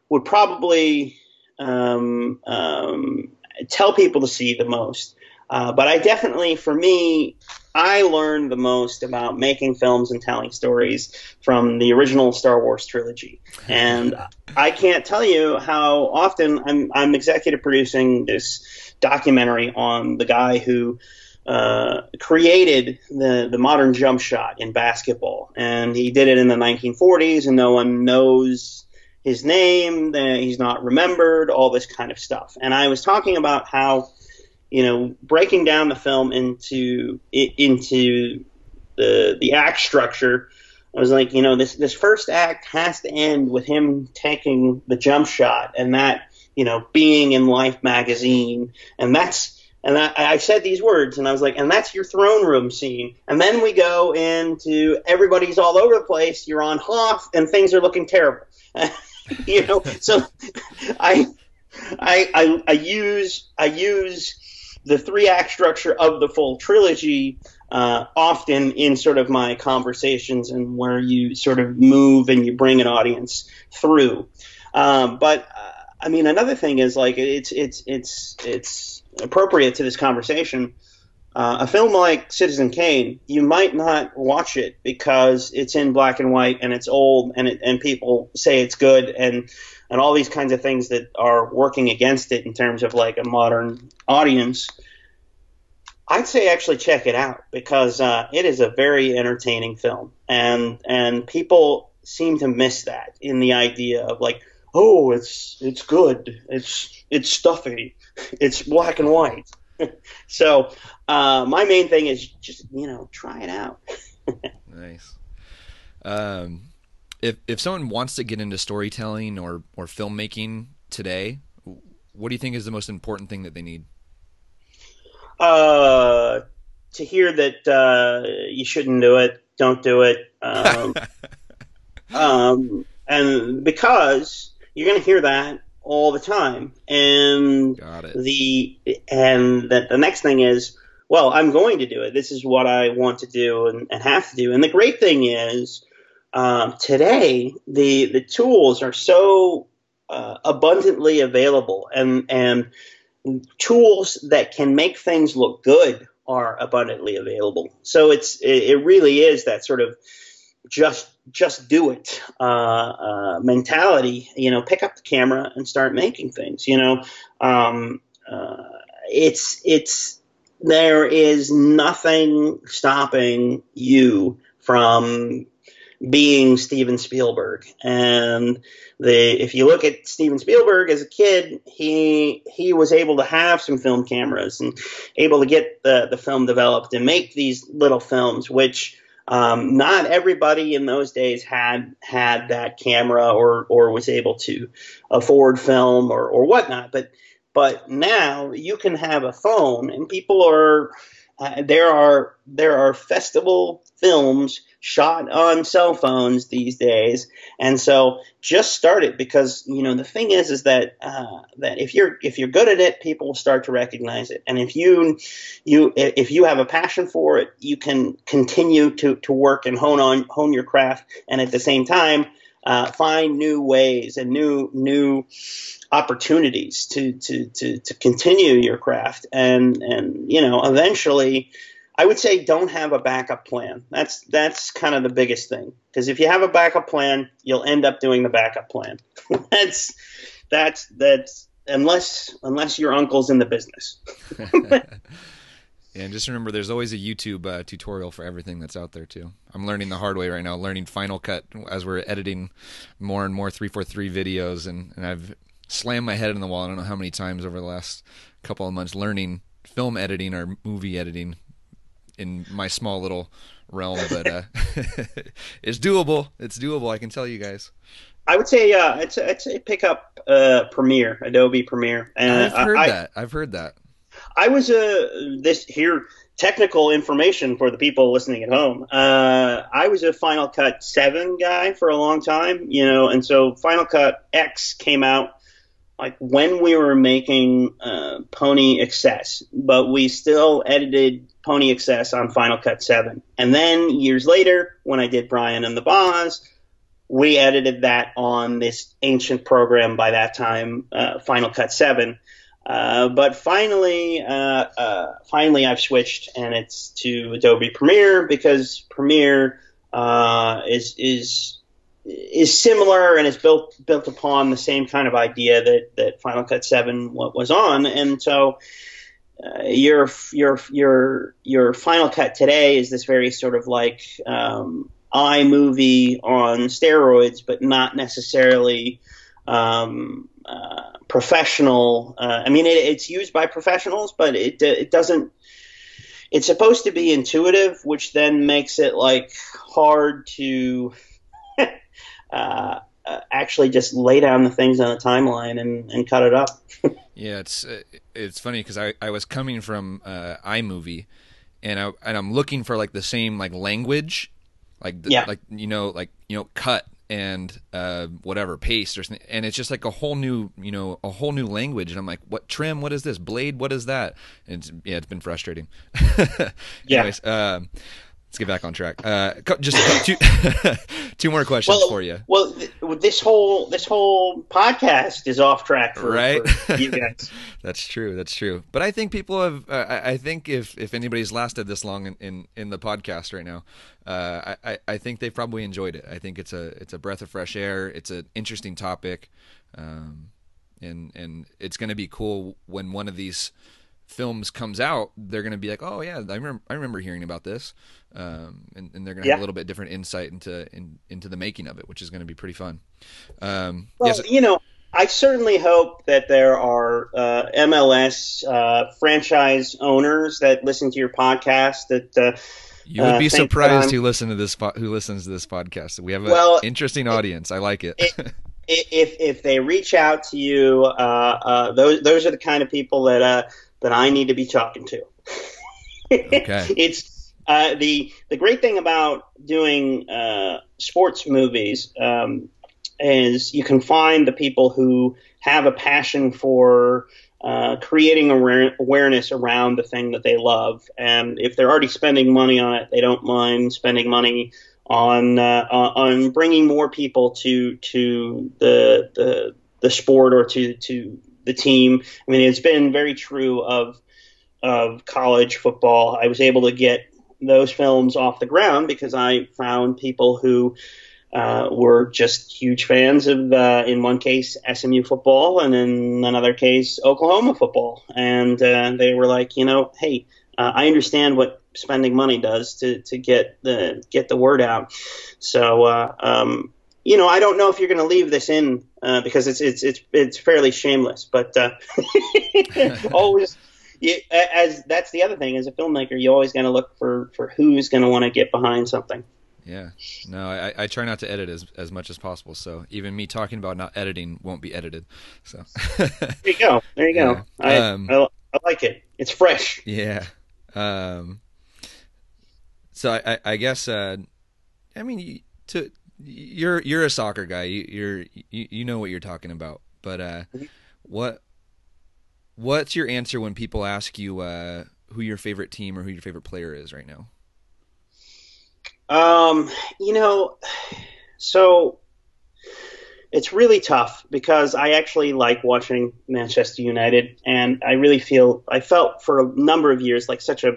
would probably um, um, tell people to see the most. Uh, but I definitely, for me, I learned the most about making films and telling stories from the original Star Wars trilogy. And I can't tell you how often I'm, I'm executive producing this documentary on the guy who uh, created the, the modern jump shot in basketball. And he did it in the 1940s, and no one knows his name, he's not remembered, all this kind of stuff. And I was talking about how you know, breaking down the film into into the the act structure. I was like, you know, this this first act has to end with him taking the jump shot, and that you know being in Life magazine, and that's and I, I said these words, and I was like, and that's your throne room scene. And then we go into everybody's all over the place. You're on Hoth, and things are looking terrible. you know, so I, I, I, I use I use the three act structure of the full trilogy uh, often in sort of my conversations and where you sort of move and you bring an audience through. Um, but uh, I mean, another thing is like it's it's it's it's appropriate to this conversation. Uh, a film like Citizen Kane, you might not watch it because it's in black and white and it's old and it, and people say it's good and and all these kinds of things that are working against it in terms of like a modern audience, I'd say actually check it out because uh, it is a very entertaining film, and and people seem to miss that in the idea of like, oh, it's it's good, it's it's stuffy, it's black and white. so uh, my main thing is just you know try it out. nice. Um, if if someone wants to get into storytelling or or filmmaking today, what do you think is the most important thing that they need? Uh, to hear that uh, you shouldn't do it, don't do it. Um, um, and because you're going to hear that, all the time. And Got it. the and the, the next thing is, well, I'm going to do it. This is what I want to do and, and have to do. And the great thing is, um, today the the tools are so uh, abundantly available, and and tools that can make things look good are abundantly available. So it's it, it really is that sort of just just do it uh, uh, mentality. You know, pick up the camera and start making things. You know, um, uh, it's it's there is nothing stopping you from being Steven Spielberg. And the if you look at Steven Spielberg as a kid, he he was able to have some film cameras and able to get the the film developed and make these little films, which um, not everybody in those days had had that camera or or was able to afford film or or whatnot. But but now you can have a phone, and people are uh, there are there are festival films shot on cell phones these days, and so just start it because you know the thing is is that uh, that if you're if you're good at it, people will start to recognize it, and if you you if you have a passion for it, you can continue to to work and hone on hone your craft, and at the same time uh, find new ways and new new opportunities to to to to continue your craft and and you know eventually I would say don't have a backup plan. That's that's kind of the biggest thing because if you have a backup plan, you'll end up doing the backup plan. that's that's that's unless unless your uncle's in the business. Yeah, and just remember, there's always a YouTube uh, tutorial for everything that's out there too. I'm learning the hard way right now, learning Final Cut as we're editing more and more 343 videos, and, and I've slammed my head in the wall. I don't know how many times over the last couple of months learning film editing or movie editing in my small little realm, but uh, it's doable. It's doable. I can tell you guys. I would say, uh, I'd say, I'd say pick up uh, Premiere, Adobe Premiere, and I've heard I, that. I've heard that. I was a this here technical information for the people listening at home. Uh, I was a Final Cut Seven guy for a long time, you know, and so Final Cut X came out like when we were making uh, Pony Excess, but we still edited Pony Excess on Final Cut 7. And then years later, when I did Brian and the Boz, we edited that on this ancient program by that time, uh, Final Cut 7. Uh, but finally, uh, uh, finally, I've switched, and it's to Adobe Premiere because Premiere uh, is is is similar and is built built upon the same kind of idea that that Final Cut Seven was on, and so. Uh, your your your your Final Cut today is this very sort of like um, iMovie on steroids, but not necessarily um, uh, professional. Uh, I mean, it, it's used by professionals, but it it doesn't. It's supposed to be intuitive, which then makes it like hard to uh, uh, actually just lay down the things on a timeline and, and cut it up. yeah, it's it's funny because I, I was coming from uh, iMovie, and I and I'm looking for like the same like language, like the, Yeah. like you know like you know cut and uh, whatever paste or something, and it's just like a whole new you know a whole new language, and I'm like, what trim? What is this blade? What is that? And it's, yeah, it's been frustrating. Yeah. Anyways, um, let's get back on track. Uh, just two two more questions well, for you. well, th- this whole this whole podcast is off track for, Right? for you guys. That's true. That's true. But I think people have. Uh, I I think if if anybody's lasted this long in, in, in the podcast right now, uh, I, I I think they've probably enjoyed it. I think it's a it's a breath of fresh air. It's an interesting topic, um, and and it's going to be cool when one of these films comes out. They're going to be like, oh yeah, I remember I remember hearing about this, um, and, and they're going to have a little bit different insight into in, into the making of it, which is going to be pretty fun. Um, Well, yes, you know, I certainly hope that there are uh, MLS uh, franchise owners that listen to your podcast that. Uh, You would Uh, be surprised who listen to this po- who listens to this podcast. We have an Well, interesting audience. I like it. i- if if they reach out to you, uh, uh, those those are the kind of people that uh, that I need to be talking to. Okay. it's uh, the the great thing about doing uh, sports movies um, is you can find the people who have a passion for uh, creating aware- awareness around the thing that they love. And if they're already spending money on it, they don't mind spending money on uh, on bringing more people to to the the the sport or to to the team. I mean, it's been very true of of college football. I was able to get those films off the ground because I found people who uh, were just huge fans of, uh, in one case, SMU football, and in another case, Oklahoma football. And uh, they were like, you know, hey, uh, I understand what spending money does to, to get the get the word out. So, uh, um, you know, I don't know if you're going to leave this in uh, because it's it's it's it's fairly shameless, but always. You, as that's the other thing as a filmmaker, you always got to look for for who's going to want to get behind something. Yeah. No, I, I try not to edit as as much as possible. So even me talking about not editing won't be edited. So there you go. There you go. Yeah. I, um, I, I like it. It's fresh. Yeah. Um. So I I, I guess uh, I mean to you're you're a soccer guy. You, you're you, you know what you're talking about. But uh, what what's your answer when people ask you uh, who your favorite team or who your favorite player is right now? Um, you know, so it's really tough because I actually like watching Manchester United, and I really feel I felt for a number of years like such a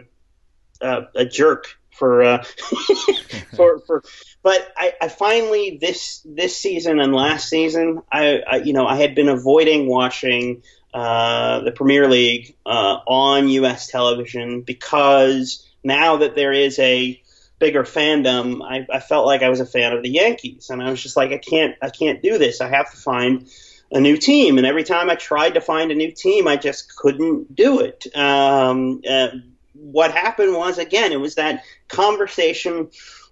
uh, a jerk for uh, for for. But I, I finally this this season and last season I, I you know I had been avoiding watching uh, the Premier League uh, on U.S. television because now that there is a bigger fandom, I, I felt like I was a fan of the Yankees, and I was just like, I can't, I can't do this. I have to find a new team, and every time I tried to find a new team, I just couldn't do it. Um, uh, what happened was, again, it was that conversation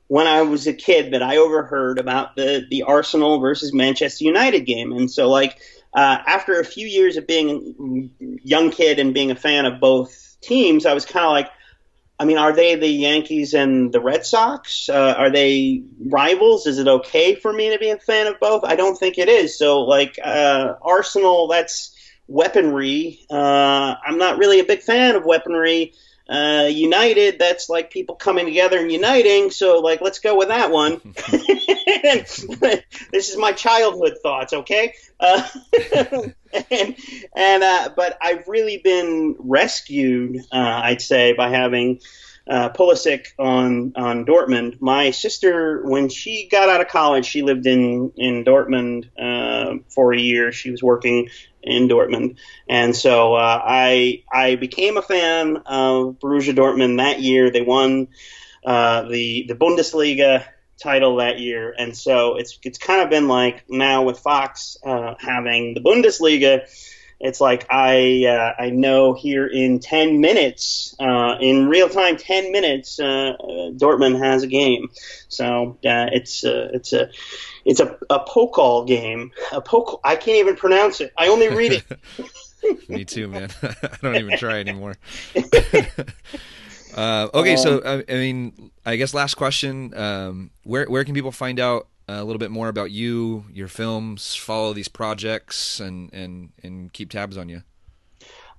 when I was a kid that I overheard about the the Arsenal versus Manchester United game, and so like uh, after a few years of being a young kid and being a fan of both teams, I was kind of like, I mean, are they the Yankees and the Red Sox? Uh, are they rivals? Is it okay for me to be a fan of both? I don't think it is. So, like uh, Arsenal, that's weaponry. Uh, I'm not really a big fan of weaponry. Uh, United, that's like people coming together and uniting. So, like, let's go with that one. this is my childhood thoughts, okay? Uh, and and uh, but I've really been rescued, uh, I'd say, by having uh, Pulisic on on Dortmund. My sister, when she got out of college, she lived in in Dortmund uh, for a year. She was working in Dortmund, and so uh, I I became a fan of Borussia Dortmund that year. They won uh, the the Bundesliga title that year, and so it's it's kind of been like now with Fox uh, having the Bundesliga. It's like I uh, I know here in ten minutes, uh, in real time, ten minutes, uh, Dortmund has a game. So uh, it's uh, it's a it's a a Pokal game. A Pokal. I can't even pronounce it. I only read it. Me too, man. I don't even try anymore. Uh, okay, um, so I, I, mean, I guess last question: um, where where can people find out a little bit more about you, your films, follow these projects, and and and keep tabs on you?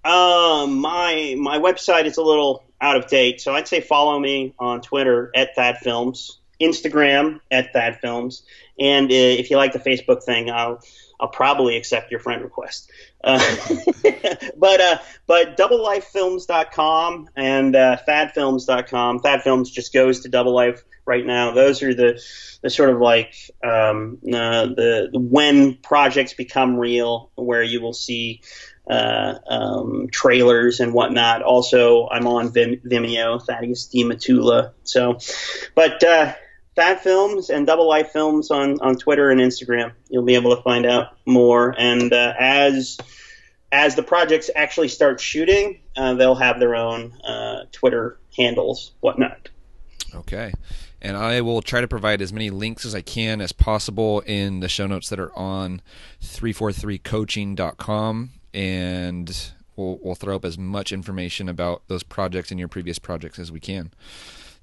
Um, my my website is a little out of date, so I'd say follow me on Twitter at Thad Films, Instagram at Thad Films, and uh, if you like the Facebook thing, I'll I'll probably accept your friend request. Uh, but uh, but doublelifefilms.com and uh, thadfilms.com. Thad Films just goes to Double Life right now. Those are the the sort of like um, uh, the, the when projects become real, where you will see uh, um, trailers and whatnot. Also, I'm on Vim- Vimeo, Thaddeus D. Matula. So, but uh, Films and Double Life Films on, on Twitter and Instagram. You'll be able to find out more. And uh, as as the projects actually start shooting, uh, they'll have their own uh, Twitter handles, whatnot. Okay. And I will try to provide as many links as I can as possible in the show notes that are on 343coaching.com. And we'll, we'll throw up as much information about those projects and your previous projects as we can.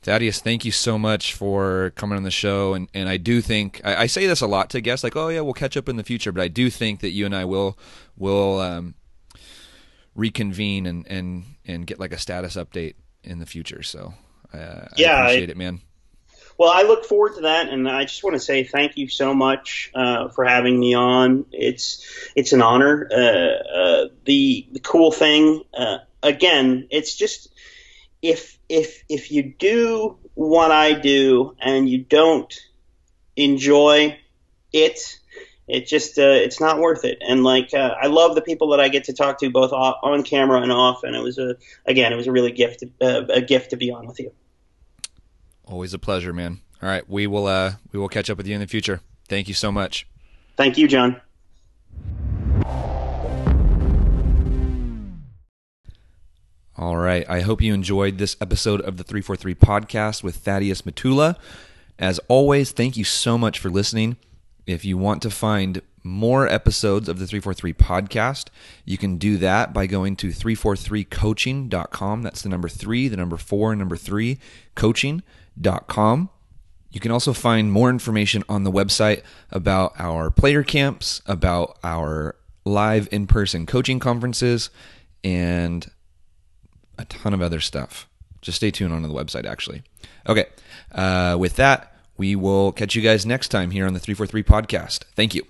Thaddeus, thank you so much for coming on the show. And, and I do think I, I, say this a lot to guests, like, oh yeah, we'll catch up in the future. But I do think that you and I will will um, reconvene and, and and get like a status update in the future. So uh, yeah, I appreciate I, it, man. Well, I look forward to that, and I just want to say thank you so much uh, for having me on. It's it's an honor. Uh, uh the the cool thing, uh, again, it's just if if if you do what I do and you don't enjoy it, it just uh, it's not worth it. And like uh, I love the people that I get to talk to both on camera and off, and it was a again it was a really gift uh, a gift to be on with you. Always a pleasure, man. All right, we will uh, we will catch up with you in the future. Thank you so much. Thank you, John. All right. I hope you enjoyed this episode of the 343 podcast with Thaddeus Matula. As always, thank you so much for listening. If you want to find more episodes of the 343 podcast, you can do that by going to 343coaching.com. That's the number three, the number four, number three, coaching.com. You can also find more information on the website about our player camps, about our live in person coaching conferences, and a ton of other stuff. Just stay tuned on the website, actually. Okay. Uh, with that, we will catch you guys next time here on the 343 podcast. Thank you.